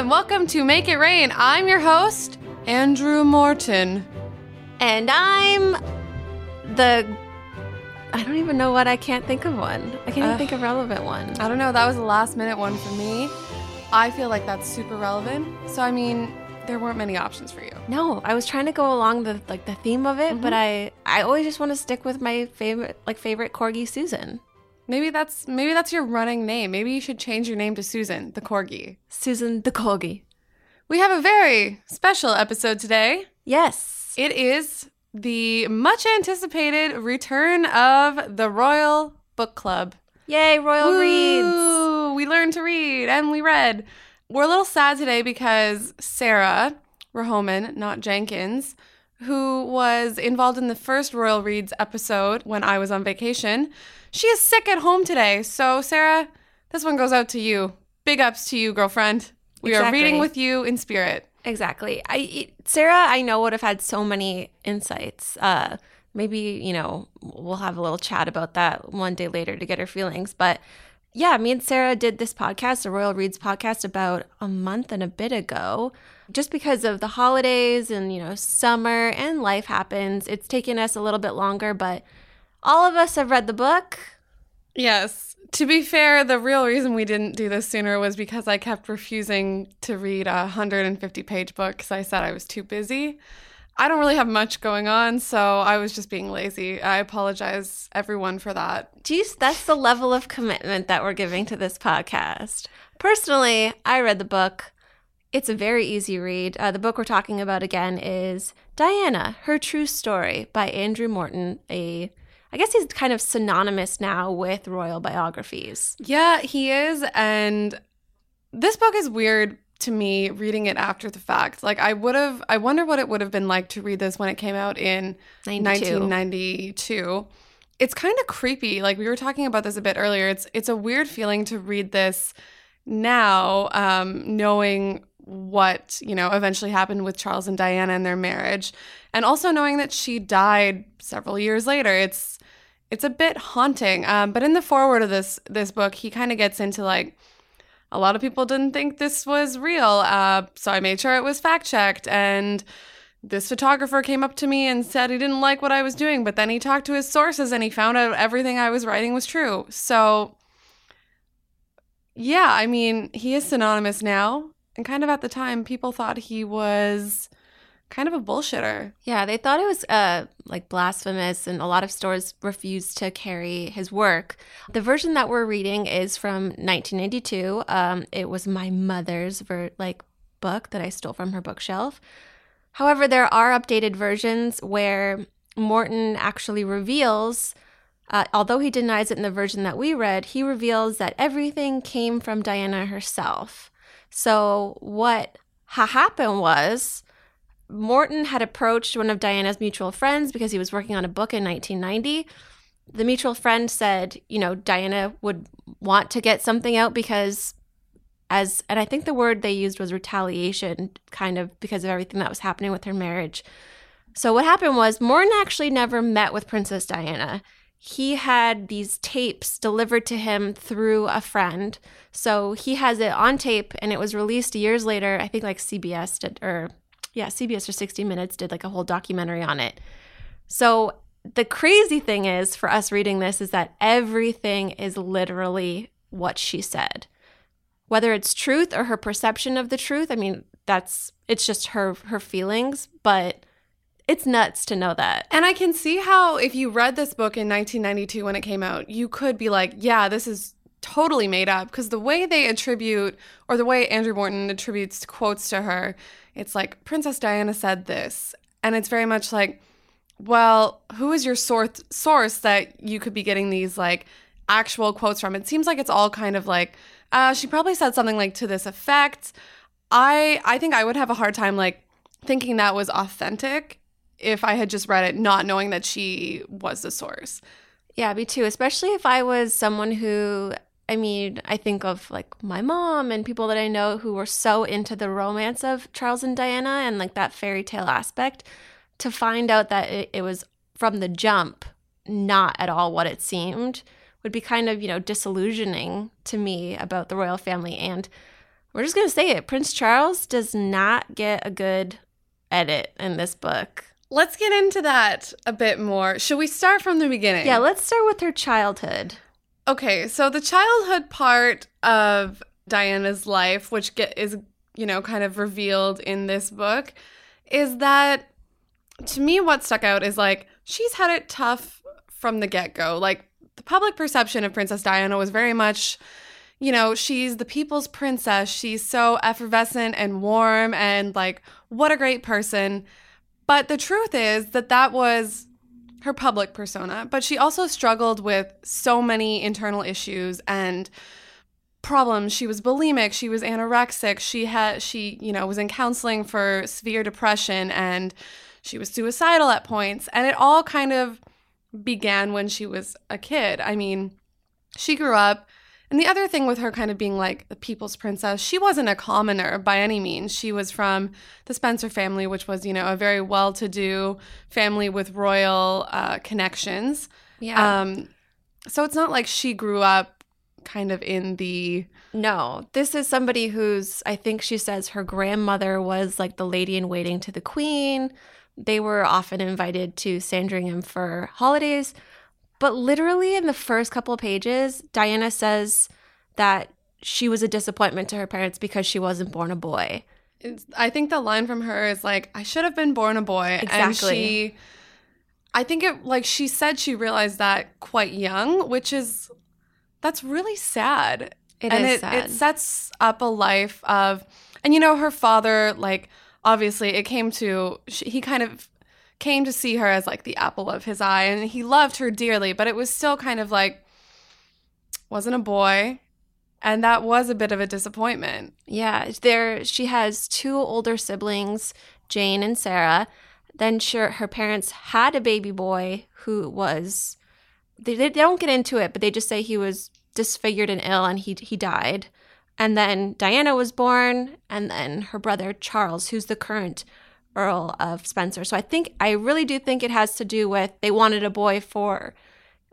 And welcome to Make It Rain. I'm your host, Andrew Morton. And I'm the. I don't even know what I can't think of one. I can't even think of a relevant one. I don't know, that was a last minute one for me. I feel like that's super relevant. So, I mean, there weren't many options for you. No, I was trying to go along the like the theme of it, but mm-hmm. I I always just want to stick with my favorite like favorite corgi Susan. Maybe that's maybe that's your running name. Maybe you should change your name to Susan, the corgi. Susan the corgi. We have a very special episode today. Yes. It is the much anticipated return of the Royal Book Club. Yay, Royal Reads. We learned to read and we read. We're a little sad today because Sarah Rahoman, not Jenkins, who was involved in the first Royal Reads episode when I was on vacation, she is sick at home today. So, Sarah, this one goes out to you. Big ups to you, girlfriend. We are reading with you in spirit. Exactly. I Sarah, I know would have had so many insights. Uh maybe, you know, we'll have a little chat about that one day later to get her feelings, but yeah, me and Sarah did this podcast, the Royal Reads podcast about a month and a bit ago. Just because of the holidays and, you know, summer and life happens, it's taken us a little bit longer, but all of us have read the book. Yes. To be fair, the real reason we didn't do this sooner was because I kept refusing to read a 150 page book because I said I was too busy. I don't really have much going on, so I was just being lazy. I apologize, everyone, for that. Geez, that's the level of commitment that we're giving to this podcast. Personally, I read the book. It's a very easy read. Uh, the book we're talking about again is Diana, Her True Story by Andrew Morton. A, I guess he's kind of synonymous now with royal biographies. Yeah, he is. And this book is weird to me reading it after the fact. Like, I would have, I wonder what it would have been like to read this when it came out in 92. 1992. It's kind of creepy. Like we were talking about this a bit earlier. It's it's a weird feeling to read this now, um, knowing what you know eventually happened with Charles and Diana and their marriage, and also knowing that she died several years later. It's it's a bit haunting. Um, but in the foreword of this this book, he kind of gets into like a lot of people didn't think this was real, uh, so I made sure it was fact checked and this photographer came up to me and said he didn't like what I was doing, but then he talked to his sources and he found out everything I was writing was true. So, yeah, I mean, he is synonymous now. And kind of at the time, people thought he was kind of a bullshitter. Yeah, they thought it was uh, like blasphemous, and a lot of stores refused to carry his work. The version that we're reading is from 1992. Um, it was my mother's ver- like book that I stole from her bookshelf. However, there are updated versions where Morton actually reveals. Uh, although he denies it in the version that we read, he reveals that everything came from Diana herself. So, what ha- happened was Morton had approached one of Diana's mutual friends because he was working on a book in 1990. The mutual friend said, you know, Diana would want to get something out because, as, and I think the word they used was retaliation, kind of because of everything that was happening with her marriage. So, what happened was Morton actually never met with Princess Diana. He had these tapes delivered to him through a friend. So, he has it on tape and it was released years later. I think like CBS did, or yeah, CBS or 60 Minutes did like a whole documentary on it. So the crazy thing is for us reading this is that everything is literally what she said. whether it's truth or her perception of the truth. I mean, that's it's just her her feelings, but it's nuts to know that. And I can see how if you read this book in 1992 when it came out, you could be like, yeah, this is totally made up because the way they attribute or the way Andrew Morton attributes quotes to her, it's like Princess Diana said this, and it's very much like, well, who is your source source that you could be getting these like actual quotes from? It seems like it's all kind of like, uh, she probably said something like to this effect. I I think I would have a hard time like thinking that was authentic if I had just read it not knowing that she was the source. Yeah, me too. Especially if I was someone who, I mean, I think of like my mom and people that I know who were so into the romance of Charles and Diana and like that fairy tale aspect. To find out that it, it was from the jump not at all what it seemed would be kind of, you know, disillusioning to me about the royal family. And we're just going to say it Prince Charles does not get a good edit in this book. Let's get into that a bit more. Should we start from the beginning? Yeah, let's start with her childhood. Okay, so the childhood part of Diana's life, which get, is, you know, kind of revealed in this book, is that to me, what stuck out is like she's had it tough from the get go. Like the public perception of Princess Diana was very much, you know, she's the people's princess. She's so effervescent and warm and like, what a great person. But the truth is that that was her public persona. But she also struggled with so many internal issues and problems. She was bulimic, she was anorexic, she had she, you know, was in counseling for severe depression and she was suicidal at points. And it all kind of began when she was a kid. I mean, she grew up and the other thing with her kind of being like the people's princess, she wasn't a commoner by any means. She was from the Spencer family, which was, you know, a very well to do family with royal uh, connections. Yeah. Um, so it's not like she grew up kind of in the. No, this is somebody who's, I think she says her grandmother was like the lady in waiting to the queen. They were often invited to Sandringham for holidays. But literally in the first couple of pages, Diana says that she was a disappointment to her parents because she wasn't born a boy. It's, I think the line from her is like, "I should have been born a boy." And she, I think it like she said she realized that quite young, which is that's really sad. It and is it, sad. it sets up a life of, and you know, her father like obviously it came to she, he kind of came to see her as like the apple of his eye, and he loved her dearly, but it was still kind of like wasn't a boy. And that was a bit of a disappointment. Yeah, there she has two older siblings, Jane and Sarah. Then sure, her parents had a baby boy who was they, they don't get into it, but they just say he was disfigured and ill and he he died. And then Diana was born and then her brother Charles, who's the current Earl of Spencer. So I think I really do think it has to do with they wanted a boy for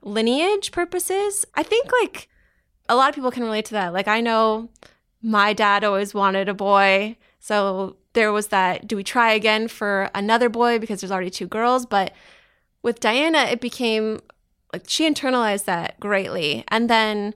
lineage purposes. I think like a lot of people can relate to that. Like I know my dad always wanted a boy. So there was that do we try again for another boy because there's already two girls, but with Diana it became like she internalized that greatly. And then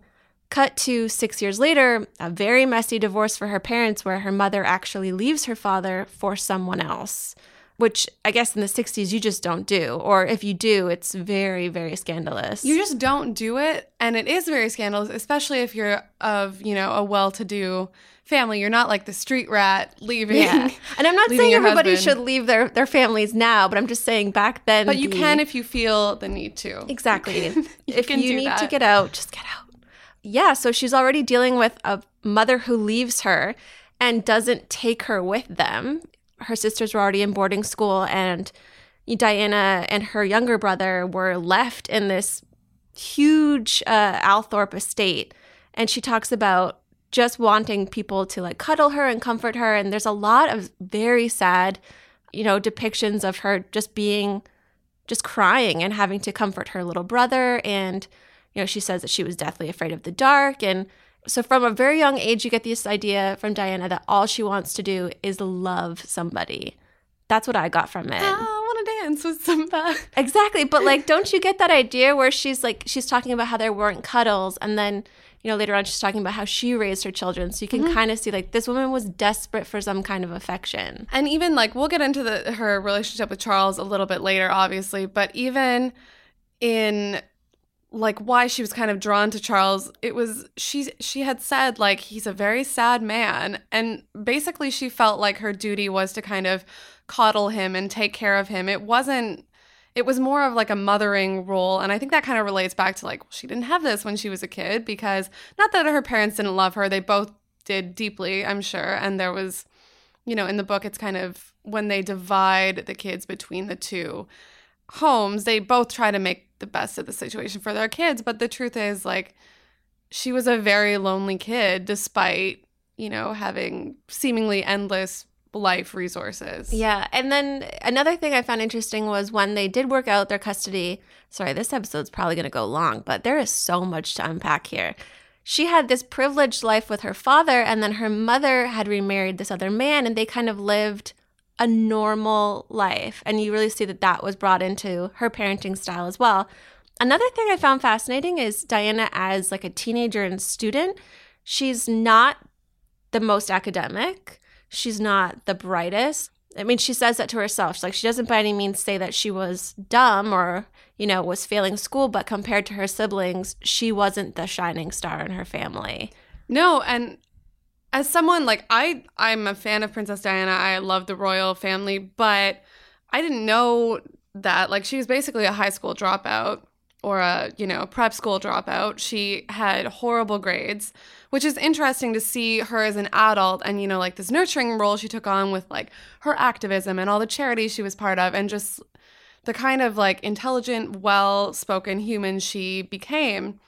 cut to 6 years later, a very messy divorce for her parents where her mother actually leaves her father for someone else. Which I guess in the 60s you just don't do. Or if you do, it's very, very scandalous. You just don't do it. And it is very scandalous, especially if you're of, you know, a well to do family. You're not like the street rat leaving. Yeah. And I'm not saying everybody husband. should leave their, their families now, but I'm just saying back then. But you the- can if you feel the need to. Exactly. You if can you do need to get out, just get out. Yeah, so she's already dealing with a mother who leaves her and doesn't take her with them. Her sisters were already in boarding school, and Diana and her younger brother were left in this huge uh, Althorp estate. And she talks about just wanting people to like cuddle her and comfort her. And there's a lot of very sad, you know, depictions of her just being just crying and having to comfort her little brother. And, you know, she says that she was deathly afraid of the dark. And so from a very young age, you get this idea from Diana that all she wants to do is love somebody. That's what I got from it. Ah, I want to dance with somebody. Exactly. But like, don't you get that idea where she's like, she's talking about how there weren't cuddles and then you know, later on she's talking about how she raised her children. So you can mm-hmm. kind of see like this woman was desperate for some kind of affection. And even like we'll get into the her relationship with Charles a little bit later, obviously, but even in like why she was kind of drawn to Charles, it was she she had said like he's a very sad man. And basically she felt like her duty was to kind of coddle him and take care of him. It wasn't it was more of like a mothering role. And I think that kind of relates back to like well, she didn't have this when she was a kid because not that her parents didn't love her, they both did deeply, I'm sure, and there was you know, in the book it's kind of when they divide the kids between the two homes, they both try to make the best of the situation for their kids. But the truth is, like, she was a very lonely kid despite, you know, having seemingly endless life resources. Yeah. And then another thing I found interesting was when they did work out their custody. Sorry, this episode's probably going to go long, but there is so much to unpack here. She had this privileged life with her father, and then her mother had remarried this other man, and they kind of lived a normal life. And you really see that that was brought into her parenting style as well. Another thing I found fascinating is Diana as like a teenager and student. She's not the most academic. She's not the brightest. I mean, she says that to herself. She's like, she doesn't by any means say that she was dumb or, you know, was failing school, but compared to her siblings, she wasn't the shining star in her family. No, and as someone like I I'm a fan of Princess Diana. I love the royal family, but I didn't know that like she was basically a high school dropout or a, you know, prep school dropout. She had horrible grades, which is interesting to see her as an adult and you know like this nurturing role she took on with like her activism and all the charities she was part of and just the kind of like intelligent, well-spoken human she became.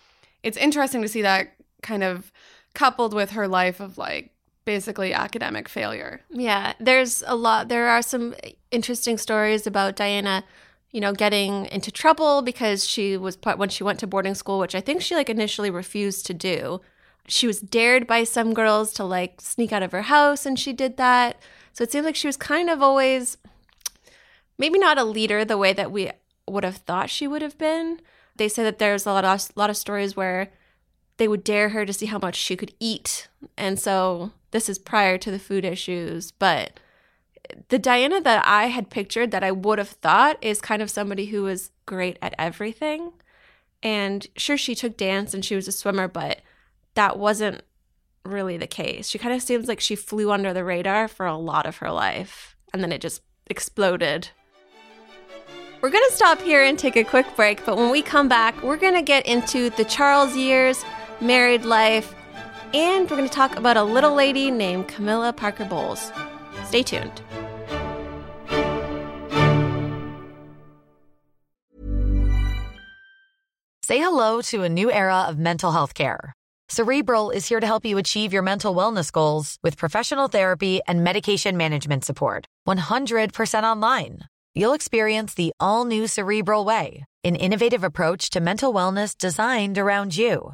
It's interesting to see that kind of coupled with her life of like basically academic failure. Yeah, there's a lot. There are some interesting stories about Diana, you know, getting into trouble because she was put when she went to boarding school, which I think she like initially refused to do. She was dared by some girls to like sneak out of her house, and she did that. So it seems like she was kind of always maybe not a leader the way that we would have thought she would have been. They say that there's a lot of a lot of stories where they would dare her to see how much she could eat. And so this is prior to the food issues, but the Diana that I had pictured that I would have thought is kind of somebody who was great at everything. And sure, she took dance and she was a swimmer, but that wasn't really the case. She kind of seems like she flew under the radar for a lot of her life and then it just exploded. We're going to stop here and take a quick break, but when we come back, we're going to get into the Charles years married life, and we're going to talk about a little lady named Camilla Parker Bowles. Stay tuned. Say hello to a new era of mental health care. Cerebral is here to help you achieve your mental wellness goals with professional therapy and medication management support. 100% online. You'll experience the all new Cerebral Way, an innovative approach to mental wellness designed around you.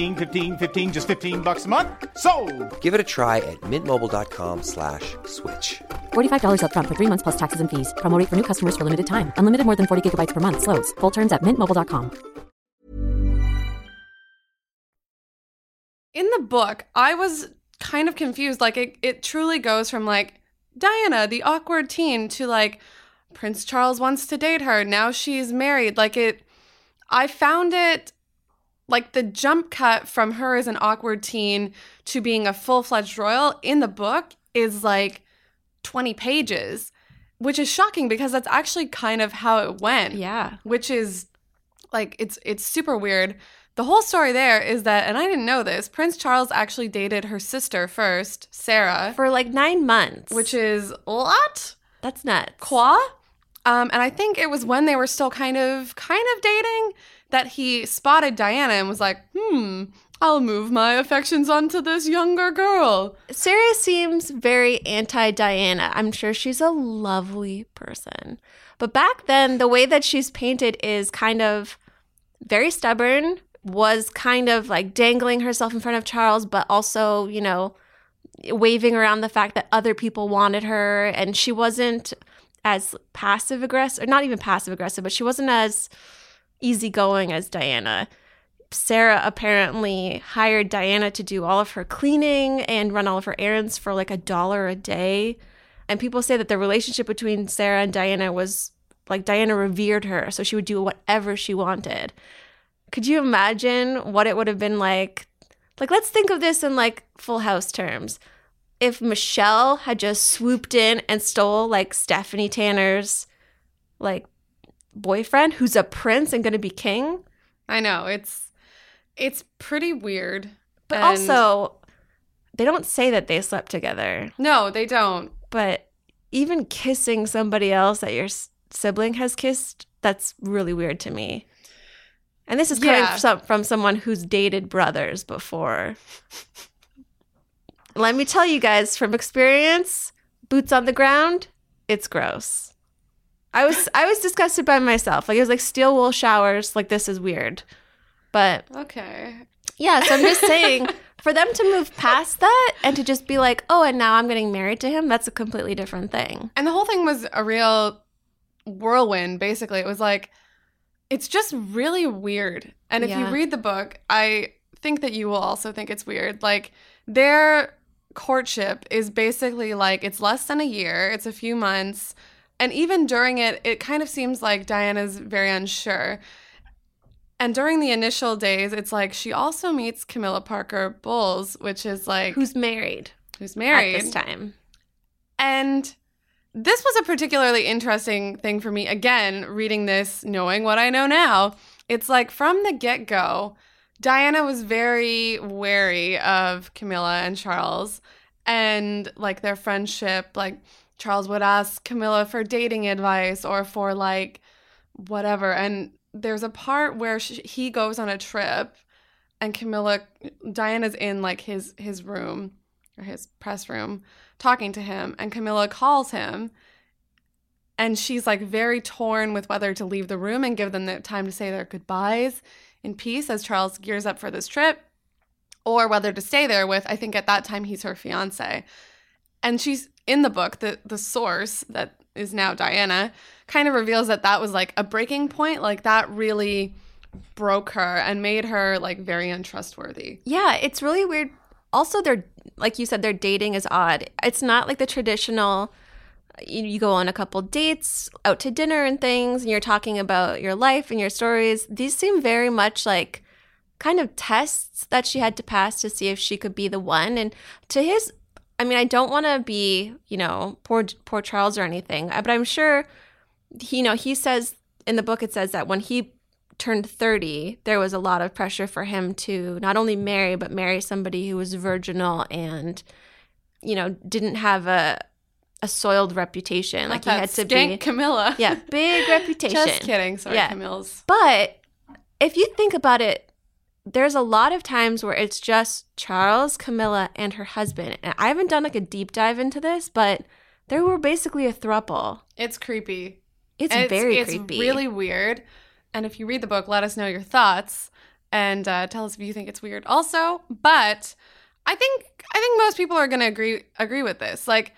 15, 15 15, just 15 bucks a month. So, Give it a try at mintmobile.com slash switch. $45 up front for 3 months plus taxes and fees. Promo for new customers for limited time. Unlimited more than 40 gigabytes per month slows. Full terms at mintmobile.com. In the book, I was kind of confused. Like it, it truly goes from like Diana, the awkward teen, to like Prince Charles wants to date her. Now she's married. Like it, I found it like the jump cut from her as an awkward teen to being a full fledged royal in the book is like 20 pages, which is shocking because that's actually kind of how it went. Yeah. Which is like it's it's super weird. The whole story there is that and I didn't know this, Prince Charles actually dated her sister first, Sarah, For like nine months. which is what? that's nuts. Qua? Um, and I think it was when they were still kind of kind of dating that he spotted Diana and was like, "Hmm, I'll move my affections onto this younger girl." Sarah seems very anti Diana. I'm sure she's a lovely person. But back then, the way that she's painted is kind of very stubborn, was kind of like dangling herself in front of Charles, but also, you know, waving around the fact that other people wanted her. And she wasn't as passive aggressive, or not even passive aggressive, but she wasn't as easygoing as Diana. Sarah apparently hired Diana to do all of her cleaning and run all of her errands for like a dollar a day. And people say that the relationship between Sarah and Diana was like Diana revered her, so she would do whatever she wanted. Could you imagine what it would have been like? Like, let's think of this in like full house terms. If Michelle had just swooped in and stole like Stephanie Tanner's like boyfriend who's a prince and gonna be king, I know it's it's pretty weird, But And- also, they don't say that they slept together. no, they don't. But even kissing somebody else that your s- sibling has kissed, that's really weird to me. And this is coming Yeah. from, from someone who's dated brothers before. Let me tell you guys from experience, boots on the ground, it's gross. I was I was disgusted by myself. Like it was like steel wool showers. Like this is weird. But Okay. yeah, so I'm just saying, for them to move past that and to just be like, oh, and now I'm getting married to him, that's a completely different thing. And the whole thing was a real whirlwind, basically. It was like, it's just really weird. And if you read the book, I think that you will also think it's weird. Like, their courtship is basically like it's less than a year, it's a few months. And even during it, it kind of seems like Diana's very unsure. And during the initial days, it's like she also meets Camilla Parker Bowles, which is like Who's married, who's married at this time? and this was a particularly interesting thing for me. Again, reading this, knowing what I know now, it's like from the get go, Diana was very wary of Camilla and Charles and like their friendship. Like, Charles would ask Camilla for dating advice or for like whatever. And there's a part where sh he goes on a trip and Camilla, Diana's in like his his room or his press room talking to him and Camilla calls him and she's like very torn with whether to leave the room and give them the time to say their goodbyes in peace as Charles gears up for this trip or whether to stay there with I think at that time he's her fiance and she's in the book the the source that is now Diana kind of reveals that that was like a breaking point like that really broke her and made her like very untrustworthy Yeah, it's really weird. Also, they're like you said, their dating is odd. It's not like the traditional. You, you go on a couple dates, out to dinner and things, and you're talking about your life and your stories. These seem very much like kind of tests that she had to pass to see if she could be the one. And to his, I mean, I don't want to be, you know, poor poor Charles or anything, uh, but I'm sure, he, you know, he says in the book it says that when he turned 30, there was a lot of pressure for him to not only marry, but marry somebody who was virginal and, you know, didn't have a a soiled reputation. Like he had to be, Camilla yeah, big reputation. Just kidding. Sorry, Yeah. Camille's. But if you think about it, there's a lot of times where it's just Charles, Camilla, and her husband. And I haven't done like a deep dive into this, but they were basically a throuple. It's creepy. It's, And very it's creepy. really weird. And if you read the book, let us know your thoughts and uh, tell us if you think it's weird also. But I think I think most people are gonna agree agree with this. Like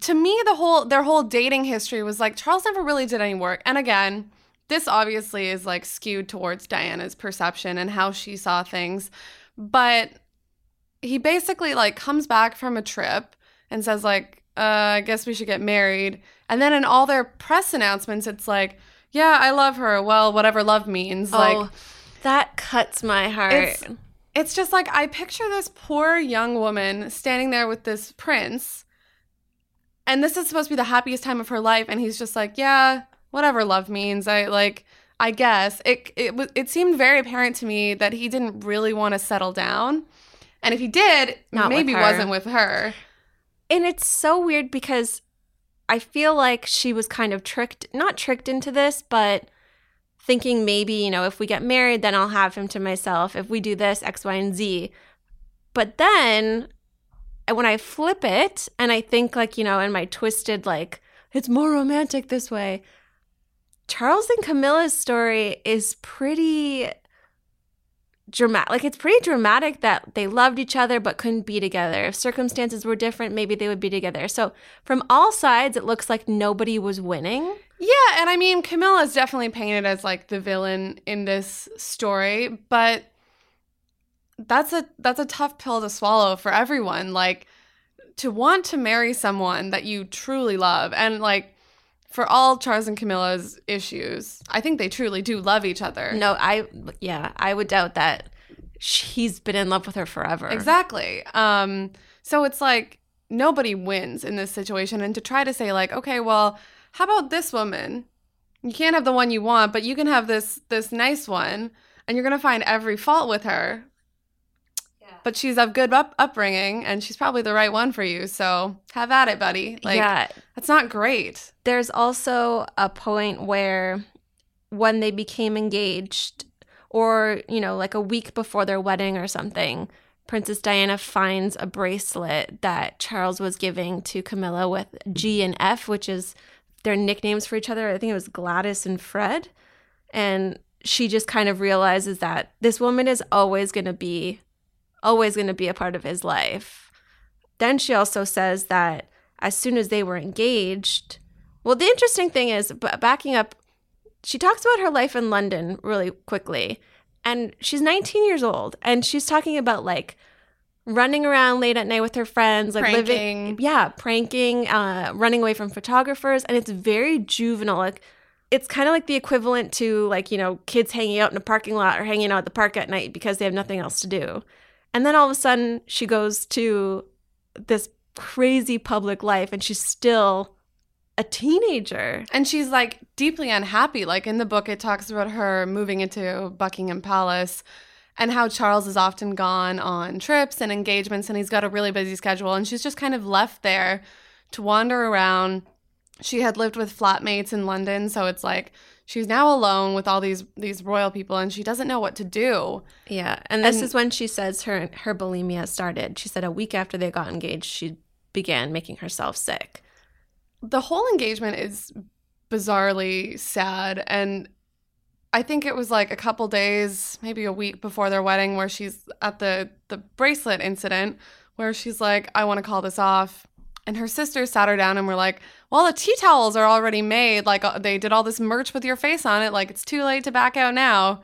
to me, the whole their whole dating history was like Charles never really did any work. And again, this obviously is like skewed towards Diana's perception and how she saw things. But he basically like comes back from a trip and says like uh, i guess we should get married and then in all their press announcements it's like yeah i love her well whatever love means oh, like that cuts my heart. it's it's just like i picture this poor young woman standing there with this prince and this is supposed to be the happiest time of her life and he's just like yeah whatever love means i like i guess it it it seemed very apparent to me that he didn't really want to settle down and if he did Not maybe her. wasn't with her And it's so weird because I feel like she was kind of tricked, not tricked into this, but thinking maybe, you know, if we get married, then I'll have him to myself. If we do this, X, Y, and Z. But then when I flip it and I think, like, you know, in my twisted, like, it's more romantic this way, Charles and Camilla's story is pretty dramatic. Like, it's pretty dramatic that they loved each other but couldn't be together. If circumstances were different, maybe they would be together. So, from all sides, it looks like nobody was winning. Yeah, and I mean Camilla is definitely painted as like the villain in this story, but that's a that's a tough pill to swallow for everyone. Like to want to marry someone that you truly love and like for all Charles and Camilla's issues, I think they truly do love each other. No, I, yeah, I would doubt that he's been in love with her forever. Exactly. Um, so it's like nobody wins in this situation. And to try to say, like, okay, well, how about this woman? You can't have the one you want, but you can have this this nice one, and you're gonna find every fault with her. But she's of good up- upbringing, and she's probably the right one for you. So have at it, buddy. Like, yeah, that's not great. there's also a point where when they became engaged or you know like a week before their wedding or something princess diana finds a bracelet that charles was giving to camilla with g and f which is their nicknames for each other i think it was gladys and fred and she just kind of realizes that this woman is always going to be always going to be a part of his life then she also says that as soon as they were engaged well, the interesting thing is, backing up, she talks about her life in London really quickly. And she's 19 years old and she's talking about like running around late at night with her friends, like living, yeah, pranking, uh, running away from photographers. And it's very juvenile. Like, it's kind of like the equivalent to like, you know, kids hanging out in a parking lot or hanging out at the park at night because they have nothing else to do. And then all of a sudden she goes to this crazy public life and she's still a teenager. And she's like deeply unhappy. Like in the book, it talks about her moving into Buckingham Palace and how Charles is often gone on trips and engagements and he's got a really busy schedule. And she's just kind of left there to wander around. She had lived with flatmates in London, so it's like she's now alone with all these these royal people and she doesn't know what to do. Yeah, and this And- is when she says her her bulimia started. She said a week after they got engaged, she began making herself sick. the whole engagement is bizarrely sad and i think it was like a couple days maybe a week before their wedding where she's at the the bracelet incident where she's like i want to call this off and her sisters sat her down and were like well the tea towels are already made like uh, they did all this merch with your face on it like it's too late to back out now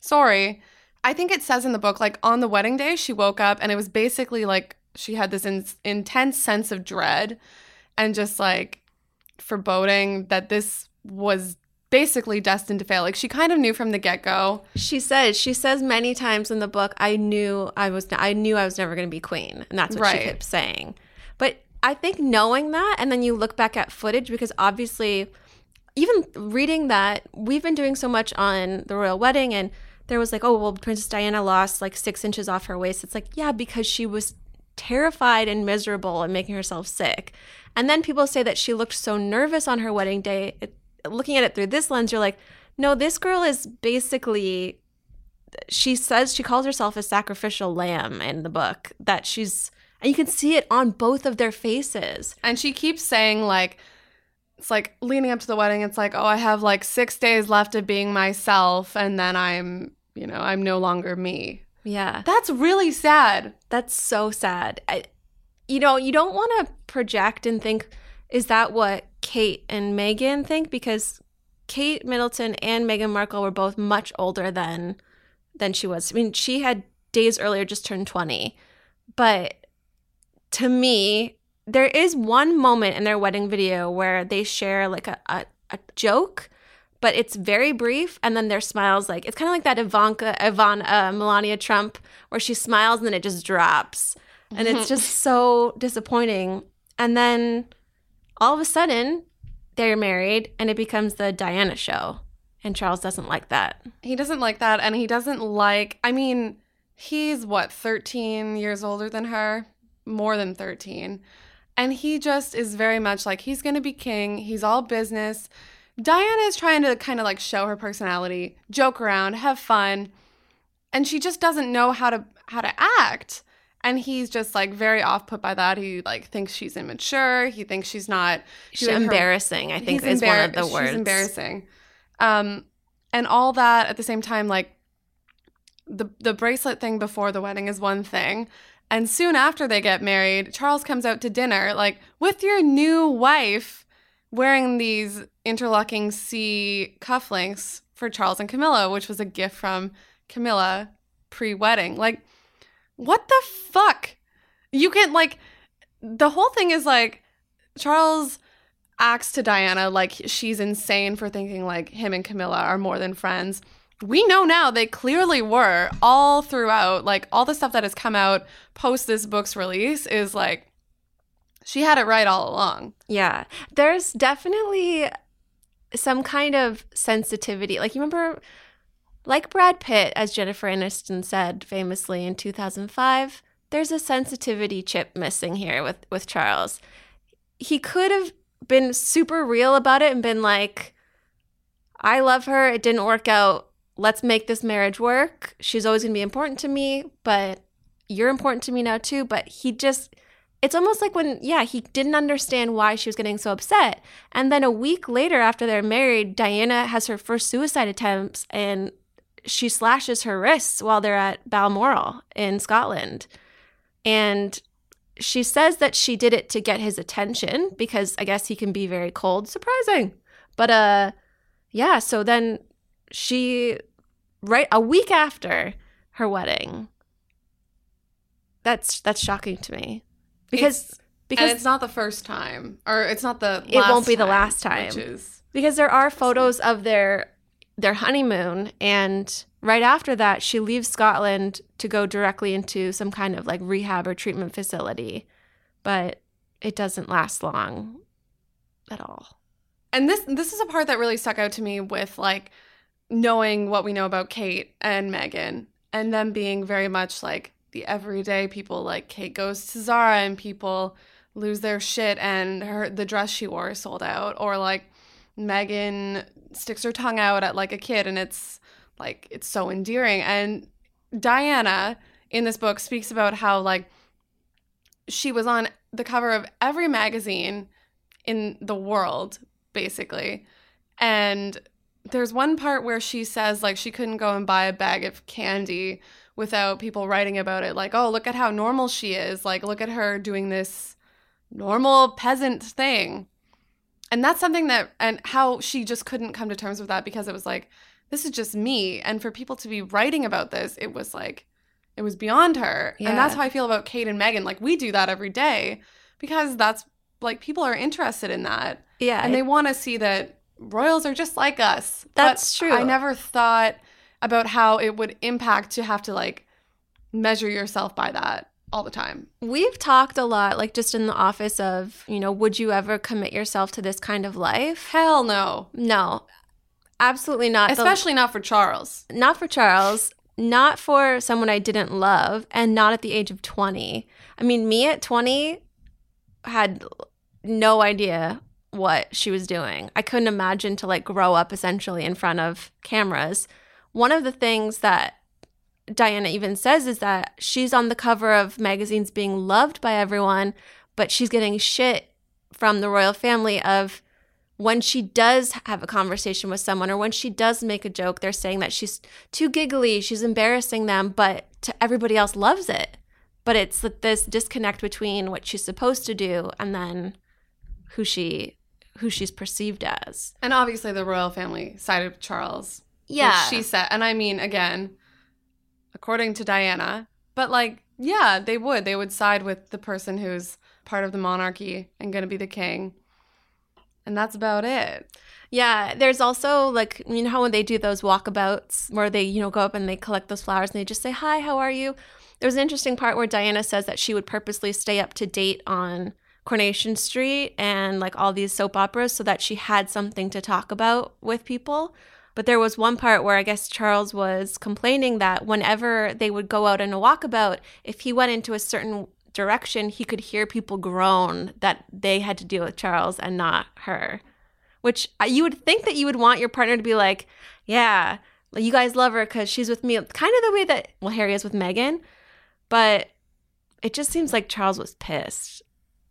sorry i think it says in the book like on the wedding day she woke up and it was basically like she had this in- intense sense of dread and just like foreboding that this was basically destined to fail. Like she kind of knew from the get go. She says she says many times in the book, "I knew I was I knew I was never going to be queen," and that's what Right. she kept saying. But I think knowing that, and then you look back at footage because obviously, even reading that, we've been doing so much on the royal wedding, and there was like, oh well, Princess Diana lost like six inches off her waist. It's like, yeah, because she was terrified and miserable and making herself sick. And then people say that she looked so nervous on her wedding day. It, looking at it through this lens, you're like, no, this girl is basically she says she calls herself a sacrificial lamb in the book that she's and you can see it on both of their faces. And she keeps saying like it's like leading up to the wedding, it's like, oh, I have like six days left of being myself, and then I'm, you know, I'm no longer me. yeah. That's really sad. that's so sad. I, you know you don't want to project and think is that what kate and meghan think? Because kate middleton and meghan markle were both much older than than she was. I mean she had days earlier just turned 20 but to me there is one moment in their wedding video where they share like a, a, a joke but it's very brief and then their smiles like it's kind of like that ivanka ivan uh, melania trump where she smiles and then it just drops and it's just so disappointing and then all of a sudden, they're married and it becomes the Diana show. And Charles doesn't like that. He doesn't like that. And he doesn't like, I mean, he's what, 13 years older than her? More than 13. And he just is very much like, he's going to be king. He's all business. Diana is trying to kind of like show her personality, joke around, have fun. And she just doesn't know how to how to act. And he's just like very off put by that. He like thinks she's immature. He thinks she's not She's doing her- embarrassing, I think, is one of the words. She's embarrassing. Um, and all that at the same time, like the the bracelet thing before the wedding is one thing, and soon after they get married, Charles comes out to dinner like with your new wife, wearing these interlocking C cufflinks for Charles and Camilla, which was a gift from Camilla pre-wedding. Like, what the fuck? You can like the whole thing is like Charles acts to Diana like she's insane for thinking like him and Camilla are more than friends. We know now they clearly were all throughout. Like all the stuff that has come out post this book's release is like she had it right all along. Yeah. There's definitely some kind of sensitivity. Like, you remember, like Brad Pitt, as Jennifer Aniston said famously in 2005, there's a sensitivity chip missing here with, with Charles. He could have been super real about it and been like, I love her. It didn't work out. Let's make this marriage work. She's always going to be important to me, but you're important to me now too. But he just, it's almost like when, yeah, he didn't understand why she was getting so upset. And then a week later, after they're married, Diana has her first suicide attempts and she slashes her wrists while they're at Balmoral in Scotland. And she says that she did it to get his attention because I guess he can be very cold. Surprising. But, uh, yeah, so then she, right a week after her wedding, that's that's shocking to me because It's- because and it's not the first time, or it's not the. It won't be the last time. Is because there are photos of their their honeymoon and right after that she leaves Scotland to go directly into some kind of like rehab or treatment facility but it doesn't last long at all and this this is a part that really stuck out to me with like knowing what we know about Kate and Meghan and them being very much like the everyday people like Kate goes to Zara and people lose their shit and her the dress she wore is sold out or like Meghan sticks her tongue out at like a kid and it's like it's so endearing. And Diana in this book speaks about how like she was on the cover of every magazine in the world basically. And there's one part where she says like she couldn't go and buy a bag of candy without people writing about it like oh look at how normal she is. Like look at her doing this normal peasant thing. And that's something that and how she just couldn't come to terms with that because it was like this is just me. And for people to be writing about this it was like it was beyond her. And that's how i feel about kate and meghan like we do that every day because that's like people are interested in that. Yeah and they want to see that royals are just like us That's But true. i never thought about how it would impact to have to like measure yourself by that all the time We've talked a lot, like just in the office, of, you know, would you ever commit yourself to this kind of life? hell no No, absolutely not. The- especially not for charles not for Charles, not for someone I didn't love, and not at the age of 20. I mean, me at 20 had no idea what she was doing. I couldn't imagine to like grow up essentially in front of cameras. One of the things that Diana even says is that she's on the cover of magazines being loved by everyone, but she's getting shit from the royal family of when she does have a conversation with someone or when she does make a joke, they're saying that she's too giggly, she's embarrassing them, but to everybody else loves it. But it's this disconnect between what she's supposed to do and then who she who she's perceived as. And obviously, the royal family side of Charles. which Yeah. she said, and I mean, again, according to Diana, but like, yeah, they would. They would side with the person who's part of the monarchy and going to be the king. And that's about it. Yeah, there's also like you know how when they do those walkabouts where they you know go up and they collect those flowers and they just say hi, how are you? There's an interesting part where Diana says that she would purposely stay up to date on Coronation Street and like all these soap operas so that she had something to talk about with people. But there was one part where I guess Charles was complaining that whenever they would go out on a walkabout, if he went into a certain direction, he could hear people groan that they had to deal with Charles and not her. Which uh, you would think that you would want your partner to be like, yeah, you guys love her because she's with me. Kind of the way that, well, Harry is with Meghan. But it just seems like Charles was pissed.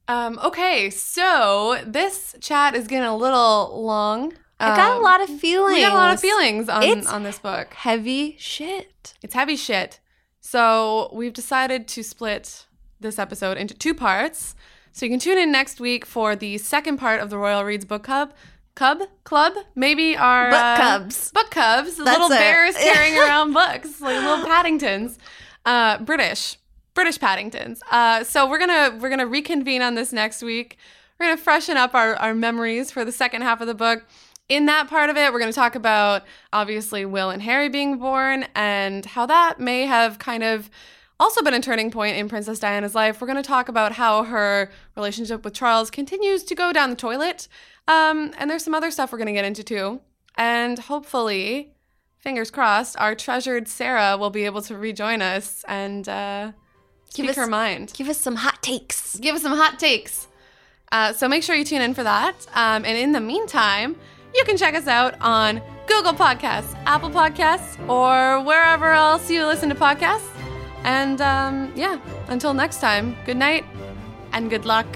Um, okay, so this chat is getting a little long. I got a Um, lot of feelings. We got a lot of feelings on, It's on this book. Heavy shit. It's heavy shit. So we've decided to split this episode into two parts. So you can tune in next week for the second part of the Royal Reads Book Club. Cub Club, maybe our Book uh, cubs. book cubs, That's little it. bears carrying around books, like little Paddingtons, uh, British, British Paddingtons. Uh, so we're gonna we're gonna reconvene on this next week. We're gonna freshen up our our memories for the second half of the book. In that part of it, we're to talk about obviously Will and Harry being born and how that may have kind of also been a turning point in Princess Diana's life. We're to talk about how her relationship with Charles continues to go down the toilet. Um, and there's some other stuff we're to get into too. And hopefully, fingers crossed, our treasured Sarah will be able to rejoin us and uh, Give speak us- her mind Give us some hot takes. give us some hot takes. Uh, so make sure you tune in for that. Um, and in the meantime, you can check us out on Google Podcasts, Apple Podcasts, or wherever else you listen to podcasts. And um, yeah, until next time, good night and good luck.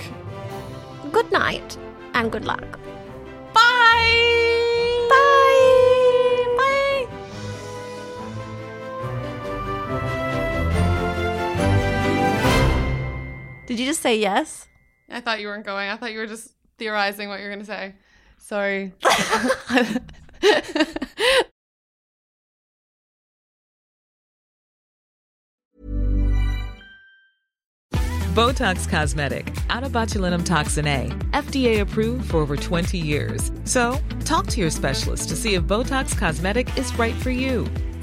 Good night and good luck. Bye. Did you just say yes? I thought you weren't going. I thought you were just theorizing what you're going to say. Sorry. Botox Cosmetic, onabotulinumtoxinA, FDA approved for over 20 years. So, talk to your specialist to see if Botox Cosmetic is right for you.